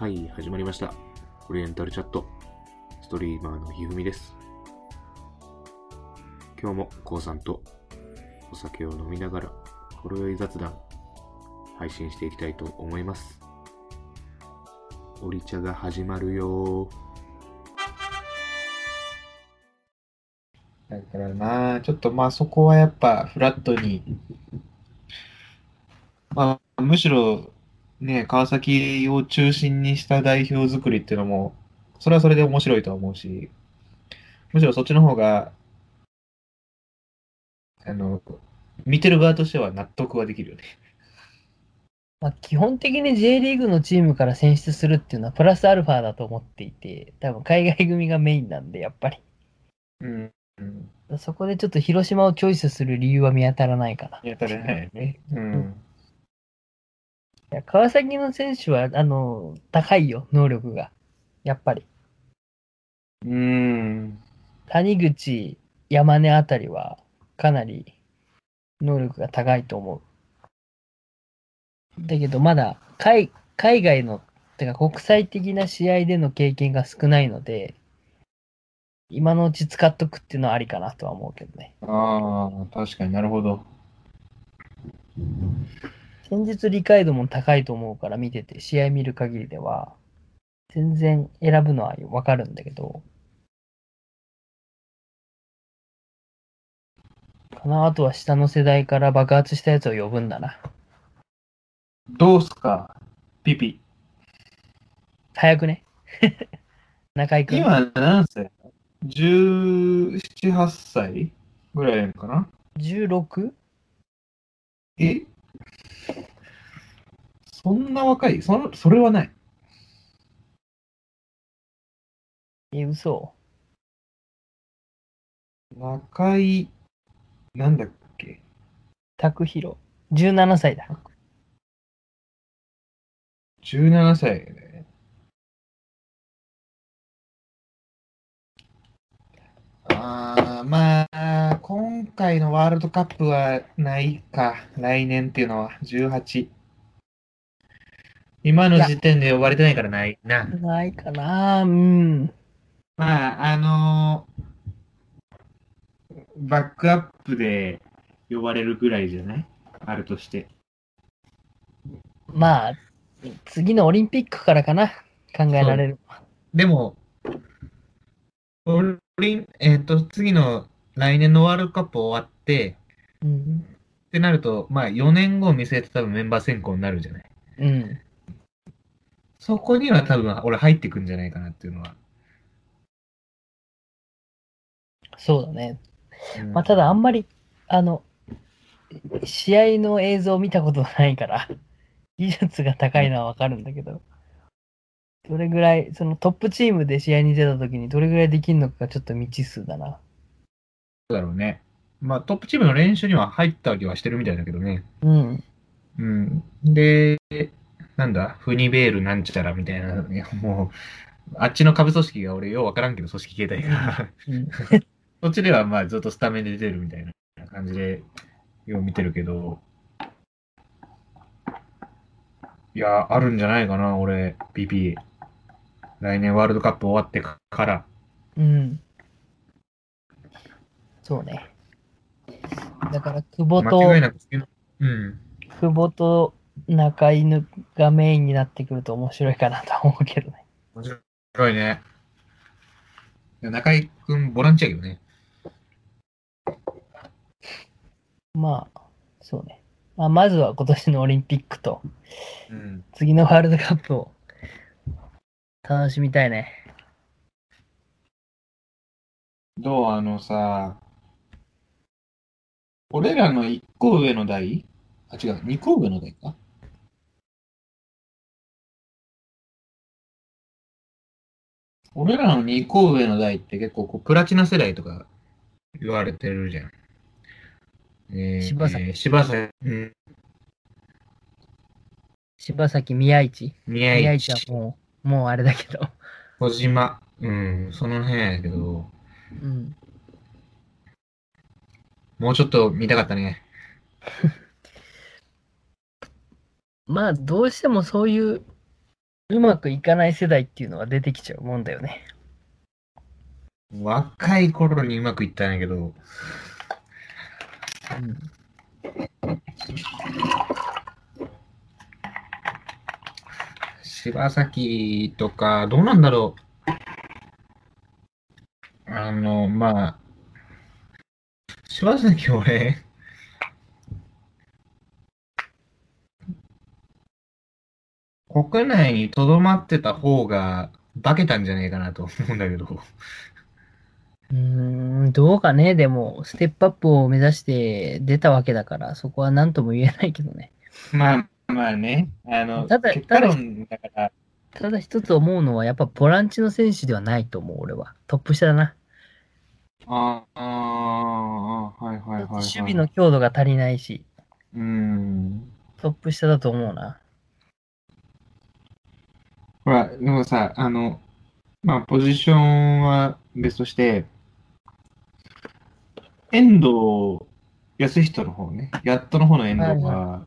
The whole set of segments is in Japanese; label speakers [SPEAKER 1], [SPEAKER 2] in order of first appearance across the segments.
[SPEAKER 1] はい、始まりました。オリエンタルチャット。ストリーマーのひふみです。今日もこうさんとお酒を飲みながら、ほろ酔い雑談、配信していきたいと思います。オリ茶が始まるよ
[SPEAKER 2] だからな、ちょっとまあそこはやっぱフラットに、まあむしろね、川崎を中心にした代表作りっていうのも、それはそれで面白いとは思うし、むしろそっちの方が、あの、見てる側としては納得はできるよね。
[SPEAKER 3] まあ、基本的に J リーグのチームから選出するっていうのはプラスアルファだと思っていて、多分海外組がメインなんで、やっぱり。
[SPEAKER 2] うん。うん。
[SPEAKER 3] そこでちょっと広島をチョイスする理由は見当たらないかな。
[SPEAKER 2] やったらないよね。うん。
[SPEAKER 3] いや川崎の選手は、あの、高いよ、能力が。やっぱり。
[SPEAKER 2] うん。
[SPEAKER 3] 谷口、山根あたりは、かなり能力が高いと思う。だけど、まだ海、海外の、てか国際的な試合での経験が少ないので、今のうち使っとくっていうのはありかなとは思うけどね。
[SPEAKER 2] ああ、確かになるほど。
[SPEAKER 3] 戦術理解度も高いと思うから見てて、試合見る限りでは、全然選ぶのはわかるんだけど、かなあとは下の世代から爆発したやつを呼ぶんだな。
[SPEAKER 2] どうすか、ピピ。
[SPEAKER 3] 早くね。中井くん。
[SPEAKER 2] 今何歳 ?17、8歳ぐらいかな
[SPEAKER 3] ？16?
[SPEAKER 2] え？そんな若い？そのそれはない。
[SPEAKER 3] え、嘘。
[SPEAKER 2] 若い、なんだっけ？
[SPEAKER 3] 拓弘。17歳だ。
[SPEAKER 2] ?17 歳ね。あーまあ、今回のワールドカップはないか。来年っていうのは18。今の時点で呼ばれてないからないな。
[SPEAKER 3] ないかなうん。
[SPEAKER 2] まあ、あのバックアップで呼ばれるぐらいじゃない？あるとして。
[SPEAKER 3] まあ、次のオリンピックからかな。考えられる。
[SPEAKER 2] でも、オリン、えっ、と、次の来年のワールドカップ終わって、
[SPEAKER 3] うん。
[SPEAKER 2] ってなると、まあ4年後を見据えて多分メンバー選考になるじゃない？
[SPEAKER 3] うん。
[SPEAKER 2] そこには多分俺入ってくんじゃないかなっていうのは。
[SPEAKER 3] そうだね。
[SPEAKER 2] うん
[SPEAKER 3] まあ、ただあんまり、あの、試合の映像を見たことないから、技術が高いのはわかるんだけど、どれぐらい、そのトップチームで試合に出た時にどれぐらいできるのかがちょっと未知数だな。
[SPEAKER 2] そうだろうね。まあトップチームの練習には入ったりはしてるみたいだけどね。
[SPEAKER 3] うん。
[SPEAKER 2] うん。で、なんだ、フニベールなんちゃらみたいな、ね、もう、あっちの下部組織が俺ようわからんけど、組織形態が。
[SPEAKER 3] うん、
[SPEAKER 2] そっちではまあずっとスタメンで出てるみたいな感じで、よう見てるけど、いや、あるんじゃないかな、俺、PP。来年ワールドカップ終わってから。
[SPEAKER 3] うん。そうね。だから、久保
[SPEAKER 2] 間
[SPEAKER 3] と
[SPEAKER 2] 違い、なくうん。
[SPEAKER 3] 久保と中犬がメインになってくると面白いかなとは思うけどね。
[SPEAKER 2] 面白いね。中井くん、ボランチやけどね。
[SPEAKER 3] まあ、そうね。まあ、まずは今年のオリンピックと、
[SPEAKER 2] うん。
[SPEAKER 3] 次のワールドカップを楽しみたいね。
[SPEAKER 2] どう？あのさ、俺らの1個上の代あ、違う、2個上の代か？俺らの2個上の代って結構こうプラチナ世代とか言われてるじゃん。えー、
[SPEAKER 3] 柴崎
[SPEAKER 2] えー柴崎、うん、
[SPEAKER 3] 柴崎宮市
[SPEAKER 2] 宮
[SPEAKER 3] 宮
[SPEAKER 2] 市
[SPEAKER 3] 市はもう、もうあれだけど。
[SPEAKER 2] 小島、うん、その辺やけど、
[SPEAKER 3] うん。
[SPEAKER 2] もうちょっと見たかったね。
[SPEAKER 3] まあ、どうしてもそういううまくいかない世代っていうのは出てきちゃうもんだよね。
[SPEAKER 2] 若い頃にうまくいったんやけど、
[SPEAKER 3] うん。
[SPEAKER 2] 柴崎とか、どうなんだろう。あの、まあ、柴崎俺、国内に留まってた方が化けたんじゃねえかなと思うんだけど。
[SPEAKER 3] うーん、どうかね、でも、ステップアップを目指して出たわけだから、そこは何とも言えないけどね。
[SPEAKER 2] まあまあね、あの、
[SPEAKER 3] ただ
[SPEAKER 2] 結果論だ
[SPEAKER 3] ただ一つ思うのは、やっぱボランチの選手ではないと思う、俺は。トップ下だな。
[SPEAKER 2] ああ、はいはいはい、はい。
[SPEAKER 3] 守備の強度が足りないし、
[SPEAKER 2] うーん。
[SPEAKER 3] トップ下だと思うな。
[SPEAKER 2] ほら、でもさ、あの、まあ、ポジションは別として、遠藤康人の方ね、やっとの方の遠藤は、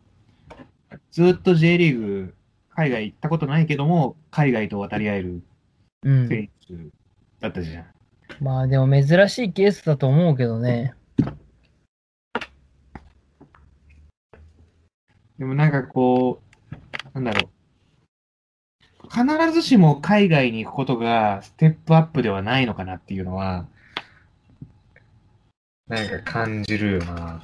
[SPEAKER 2] ずっと J リーグ、海外行ったことないけども、海外と渡り合える
[SPEAKER 3] うん。
[SPEAKER 2] 選手だったじゃん。
[SPEAKER 3] まあでも珍しいケースだと思うけどね。
[SPEAKER 2] でもなんかこう、なんだろう。必ずしも海外に行くことがステップアップではないのかなっていうのは、なんか感じるよな。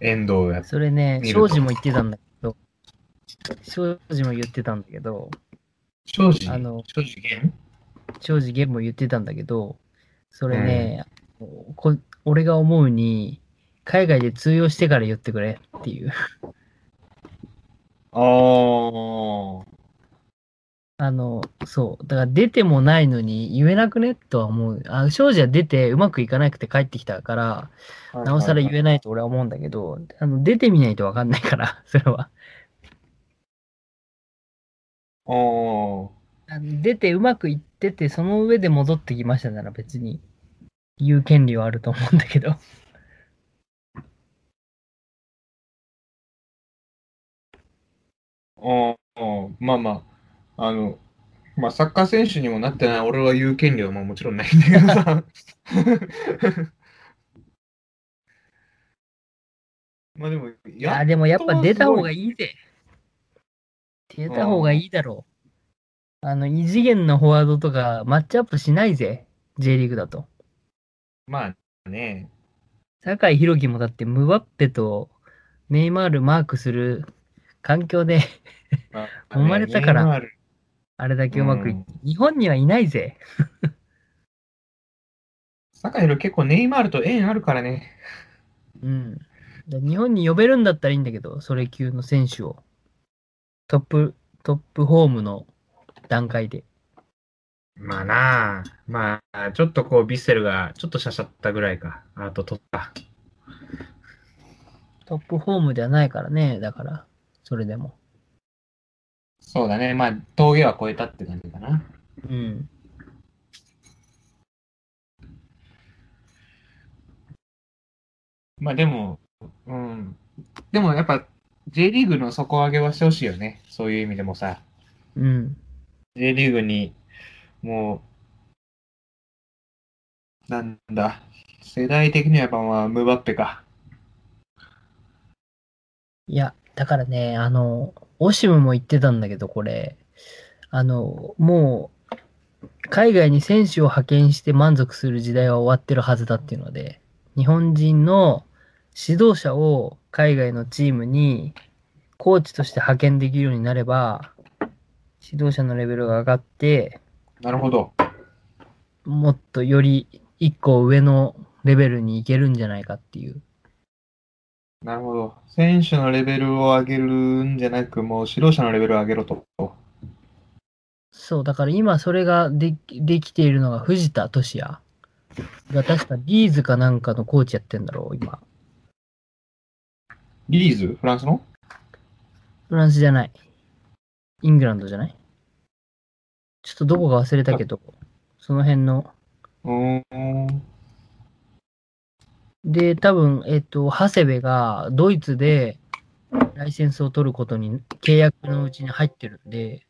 [SPEAKER 2] 遠藤や
[SPEAKER 3] それね、庄司も言ってたんだけど、庄司も言ってたんだけど、
[SPEAKER 2] 庄司？
[SPEAKER 3] あの
[SPEAKER 2] 庄司源
[SPEAKER 3] 庄司源も言ってたんだけど、それね、こ俺が思うに、海外で通用してから言ってくれっていう。
[SPEAKER 2] ああ。
[SPEAKER 3] あの、そう。だから出てもないのに言えなくね？とは思う。あ、庄司は出てうまくいかなくて帰ってきたから、なおさら言えないと俺は思うんだけど、あの出てみないとわかんないから、それは。
[SPEAKER 2] お
[SPEAKER 3] 出てうまくいってて、その上で戻ってきましたなら別に言う権利はあると思うんだけど。
[SPEAKER 2] おまあまあ、あの、まあ、サッカー選手にもなってない俺は言う権利はまあもちろんないんだけどさ。まあでも、い
[SPEAKER 3] いや、でもやっぱ出た方が
[SPEAKER 2] い。
[SPEAKER 3] いいぜ。出た方がいいだろう。あの、異次元のフォワードとかマッチアップしないぜ。J リーグだと。
[SPEAKER 2] まあね、
[SPEAKER 3] 酒井宏樹もだってムバッペとネイマールマークする環境で
[SPEAKER 2] まあ
[SPEAKER 3] 生まれたからあれだけうまくいって、日本にはいないぜ。
[SPEAKER 2] 坂井宏結構ネイマールと縁あるからね。
[SPEAKER 3] うん。だ日本に呼べるんだったらいいんだけど、それ級の選手を。トップ、トップホームの段階で。
[SPEAKER 2] まあなあ、まあ、ちょっとこう、ビッセルがちょっとしゃしゃったぐらいか。あと取った。
[SPEAKER 3] トップホームではないからね、だから、それでも。
[SPEAKER 2] そうだね。まあ、峠は越えたって感じかな。
[SPEAKER 3] うん。
[SPEAKER 2] まあでも、うん。でもやっぱ、J リーグの底上げはしてほしいよね。そういう意味でもさ。
[SPEAKER 3] うん。
[SPEAKER 2] J リーグに、もう、なんだ。世代的にはやっぱまあ、ムバッペか。
[SPEAKER 3] いや、だからね、あの、オシムも言ってたんだけど、これ、あの、もう、海外に選手を派遣して満足する時代は終わってるはずだっていうので、日本人の指導者を海外のチームにコーチとして派遣できるようになれば、指導者のレベルが上がって、
[SPEAKER 2] なるほど。
[SPEAKER 3] もっとより一個上のレベルに行けるんじゃないかっていう。
[SPEAKER 2] なるほど。選手のレベルを上げるんじゃなく、もう指導者のレベルを上げろと。
[SPEAKER 3] そう、だから今それができできているのが藤田俊也が確かリーズかなんかのコーチやってんだろう、今。
[SPEAKER 2] リーズ？フランスの？
[SPEAKER 3] フランスじゃない。イングランドじゃない？ちょっとどこか忘れたけど、その辺の。
[SPEAKER 2] うーん。
[SPEAKER 3] で、多分、えっ、と、長谷部がドイツでライセンスを取ることに契約のうちに入ってるんで、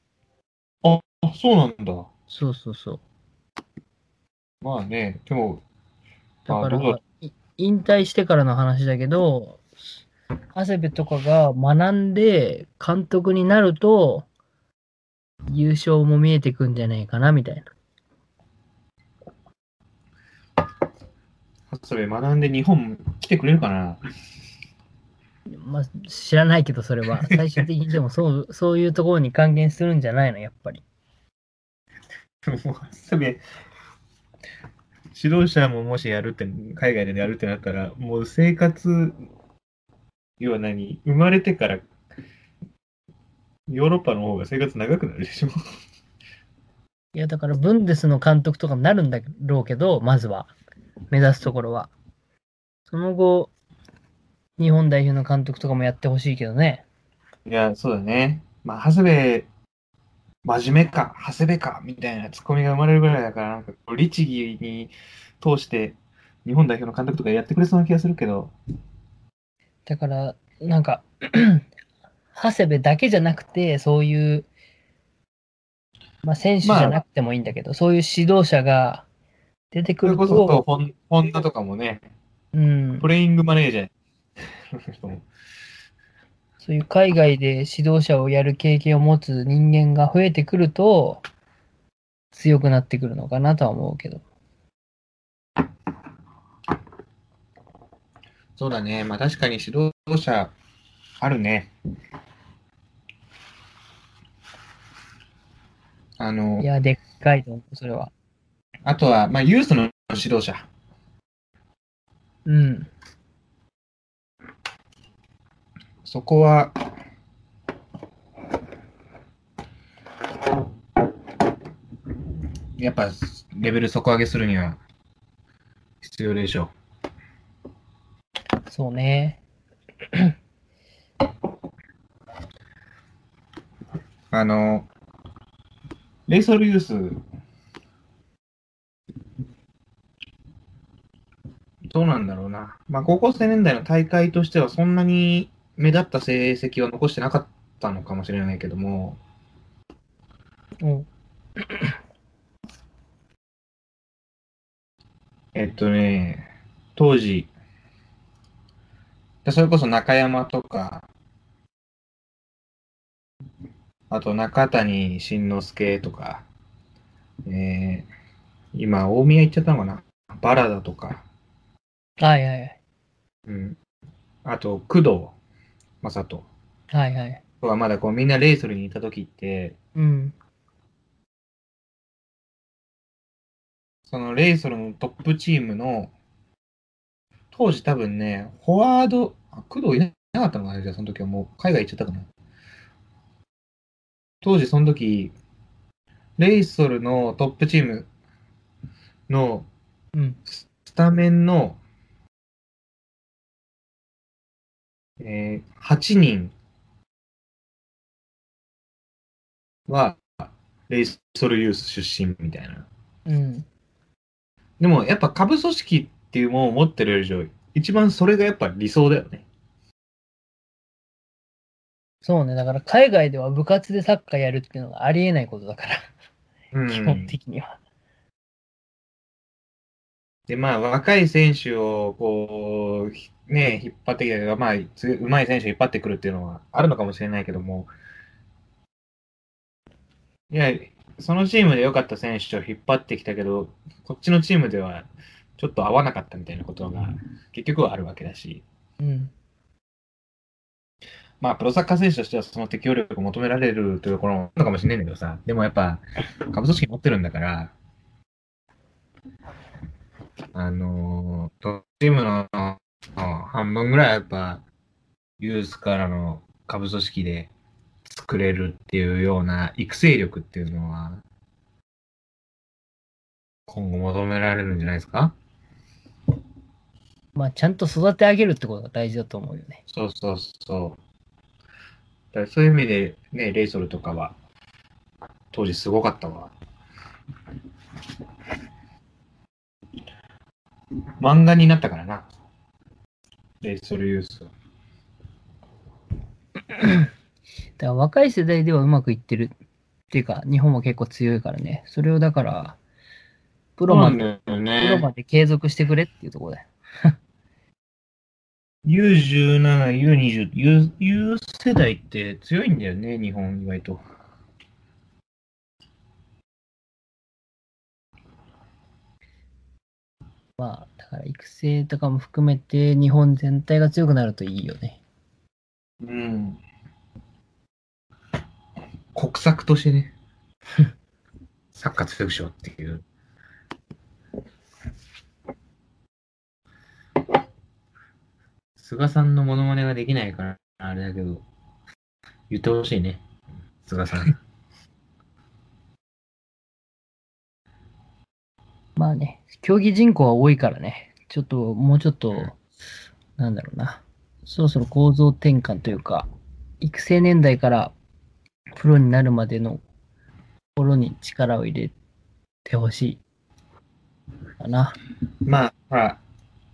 [SPEAKER 2] あ、あそうなんだ。
[SPEAKER 3] そうそうそう。
[SPEAKER 2] まあね、でも、
[SPEAKER 3] だから、い引退してからの話だけど、長谷部とかが学んで監督になると、優勝も見えてくんじゃないかな、みたいな。
[SPEAKER 2] それ学んで日本来てくれるかな？
[SPEAKER 3] まあ、知らないけど、それは。最終的にでもそう、そういうところに還元するんじゃないの、やっぱり。
[SPEAKER 2] 指導者ももしやるって、海外でやるってなったら、もう生活、要は何生まれてから、ヨーロッパの方が生活長くなるでしょ？
[SPEAKER 3] いや、だから、ブンデスの監督とかになるんだろうけど、まずは、目指すところは。その後、日本代表の監督とかもやってほしいけどね。
[SPEAKER 2] いや、そうだね。まあ、長谷部、真面目か、長谷部か、みたいなツッコミが生まれるぐらいだから、なんか、律儀に通して、日本代表の監督とかやってくれそうな気がするけど、
[SPEAKER 3] だから、なんか、長谷部だけじゃなくて、そういう、まあ、選手じゃなくてもいいんだけど、そういう指導者が出てくる
[SPEAKER 2] それこそ、
[SPEAKER 3] と、
[SPEAKER 2] ホンホンダとかもね、
[SPEAKER 3] うん
[SPEAKER 2] プ、レイングマネージャー。
[SPEAKER 3] そういう海外で指導者をやる経験を持つ人間が増えてくると、強くなってくるのかなとは思うけど。
[SPEAKER 2] そうだね。まあ確かに指導者あるね。あの
[SPEAKER 3] い、や、でっかいと思う、それは。
[SPEAKER 2] あとは、まあユースの指導者。
[SPEAKER 3] うん。
[SPEAKER 2] そこは、やっぱレベル底上げするには必要でしょ
[SPEAKER 3] そうね。
[SPEAKER 2] う。あの、レイソルユース、どうなんだろうな。まあ、高校生年代の大会としてはそんなに目立った成績は残してなかったのかもしれないけども、
[SPEAKER 3] うん。
[SPEAKER 2] えっとね、当時、でそれこそ中山とか、あと中谷慎之介とか、えー、今、大宮行っちゃったのかなバラダとか、
[SPEAKER 3] はいはいはい。
[SPEAKER 2] うん。あと、工藤正人
[SPEAKER 3] はいはい。
[SPEAKER 2] とか、まだこうみんなレイソルにいた時って、
[SPEAKER 3] うん。
[SPEAKER 2] そのレイソルのトップチームの、当時多分ね、フォワード、あ、工藤いなかったのかなじゃあその時はもう海外行っちゃったかな。当時その時、レイソルのトップチームの
[SPEAKER 3] うん。
[SPEAKER 2] スタメンの、えー、8人は、レイソルユース出身みたいな。
[SPEAKER 3] うん。
[SPEAKER 2] でもやっぱ下部組織っていうものを持ってる以上、一番それがやっぱ理想だよね。
[SPEAKER 3] そうね。だから海外では部活でサッカーやるっていうのがありえないことだから、
[SPEAKER 2] うん
[SPEAKER 3] 基本的には。
[SPEAKER 2] で、まあ若い選手をこう、ひね、引っ張ってきたりとか、まあ、つうまい選手を引っ張ってくるっていうのはあるのかもしれないけども、いや、そのチームで良かった選手を引っ張ってきたけど、こっちのチームではちょっと合わなかったみたいなことが結局はあるわけだし、
[SPEAKER 3] うん。
[SPEAKER 2] まあ、プロサッカー選手としてはその適応力を求められるというところもあるのかもしれないんだけどさ、でもやっぱ、下部組織持ってるんだから、あのー、とチームのの半分ぐらいはやっぱ、ユースからの下部組織で作れるっていうような育成力っていうのは、今後求められるんじゃないですか？
[SPEAKER 3] まあ、ちゃんと育て上げるってことが大事だと思うよね。
[SPEAKER 2] そうそうそう。だそういう意味で、ね、レイソルとかは、当時すごかったわ。漫画になったからな。レイソルユースは。
[SPEAKER 3] だから若い世代ではうまくいってるっっていうか、日本も結構強いからね。それをだから、プロまで、
[SPEAKER 2] そうなんだよ
[SPEAKER 3] プロま
[SPEAKER 2] ね。
[SPEAKER 3] で継続してくれっていうところだよ。
[SPEAKER 2] U17、U20、U, U 世代って強いんだよね、日本意外と。
[SPEAKER 3] まあ、だから育成とかも含めて、日本全体が強くなるといいよね。
[SPEAKER 2] うん。国策としてね、サッカー強くしようっていう。菅さんのモノマネができないから、あれだけど、言ってほしいね、菅さん。
[SPEAKER 3] まあね、競技人口は多いからね、ちょっと、もうちょっと、なんだろうな、そろそろ構造転換というか、育成年代からプロになるまでのところに力を入れてほしいかな。
[SPEAKER 2] まあ、ほら、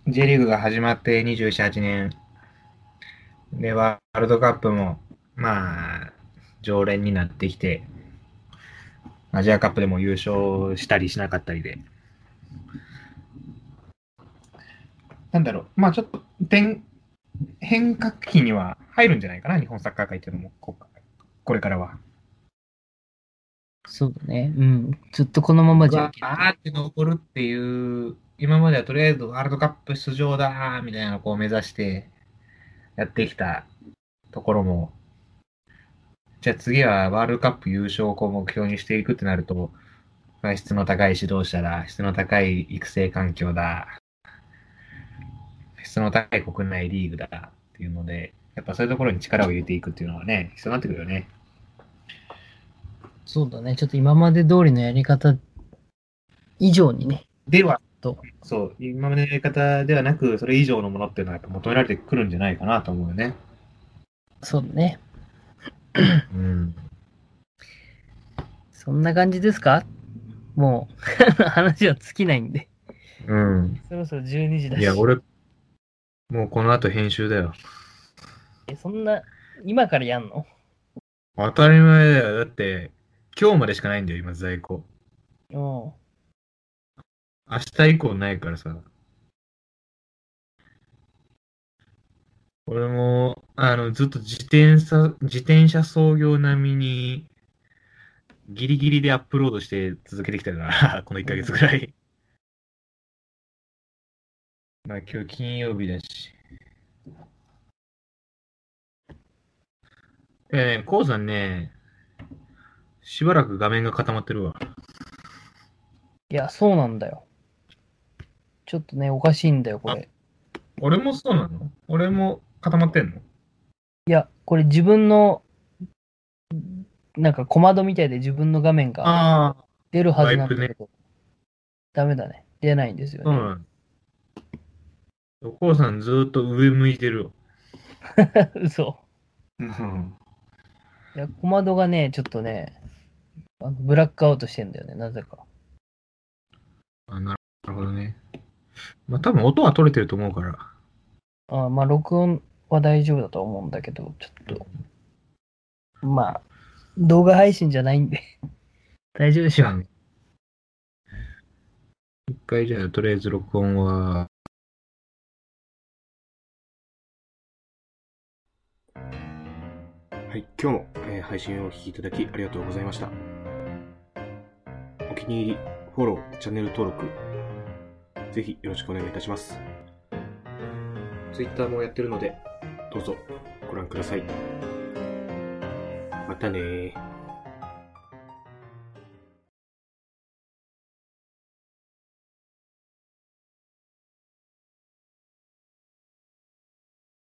[SPEAKER 2] J リーグが始まって27、8年。で、ワールドカップも、まあ、常連になってきて、アジアカップでも優勝したりしなかったりで。なんだろう、まあちょっと転変革期には入るんじゃないかな、日本サッカー界っていうのも、ここれからは。
[SPEAKER 3] そうだね。うん。ずっとこのままじゃ。
[SPEAKER 2] あーって残るっていう、今まではとりあえずワールドカップ出場だみたいなのをこう目指してやってきたところも、じゃあ次はワールドカップ優勝を目標にしていくってなると、まあ質の高い指導者だ、質の高い育成環境だ、質の高い国内リーグだっていうので、やっぱそういうところに力を入れていくっていうのはね、必要になってくるよね。
[SPEAKER 3] そうだね。ちょっと今まで通りのやり方以上にね、
[SPEAKER 2] では、
[SPEAKER 3] と
[SPEAKER 2] そう、今までのやり方ではなく、それ以上のものっていうのはやっぱ求められてくるんじゃないかなと思うよね。
[SPEAKER 3] そうだね。
[SPEAKER 2] うん。
[SPEAKER 3] そんな感じですか？もう、話は尽きないんで。
[SPEAKER 2] うん。
[SPEAKER 3] そろそろ12時だし。
[SPEAKER 2] いや、俺、もうこの後編集だよ。
[SPEAKER 3] えそんな、今からやんの？
[SPEAKER 2] 当たり前だよ。だって、今日までしかないんだよ、今、在庫。
[SPEAKER 3] うん。
[SPEAKER 2] 明日以降ないからさ。俺も、あの、ずっと自転車、自転車操業並みに、ギリギリでアップロードして続けてきたから、この1ヶ月ぐらい。まあ今日金曜日だし。えー、こうさんね、しばらく画面が固まってるわ。
[SPEAKER 3] いや、そうなんだよ。ちょっとね、おかしいんだよ、これ。
[SPEAKER 2] 俺もそうなの？俺も固まってんの？
[SPEAKER 3] いや、これ自分の、なんか小窓みたいで自分の画面が出るはずなんだけど、ダメだね。出ないんですよね。
[SPEAKER 2] そうなの。お父さんずーっと上向いてるよ。
[SPEAKER 3] 嘘。
[SPEAKER 2] うん。
[SPEAKER 3] いや、小窓がね、ちょっとね、あのブラックアウトしてんだよね、なぜか。
[SPEAKER 2] あなるほどね。まあ多分音は取れてると思うから。
[SPEAKER 3] あまあ、録音は大丈夫だと思うんだけど、ちょっと、まあ、動画配信じゃないんで、大丈夫でしょ。
[SPEAKER 2] うん一回じゃあとりあえず録音は。
[SPEAKER 1] はい、今日も、えー配信をお聴きいただきありがとうございました。お気に入り、フォロー、チャンネル登録、ぜひよろしくお願いいたします。Twitter もやってるので、どうぞご覧ください。またね。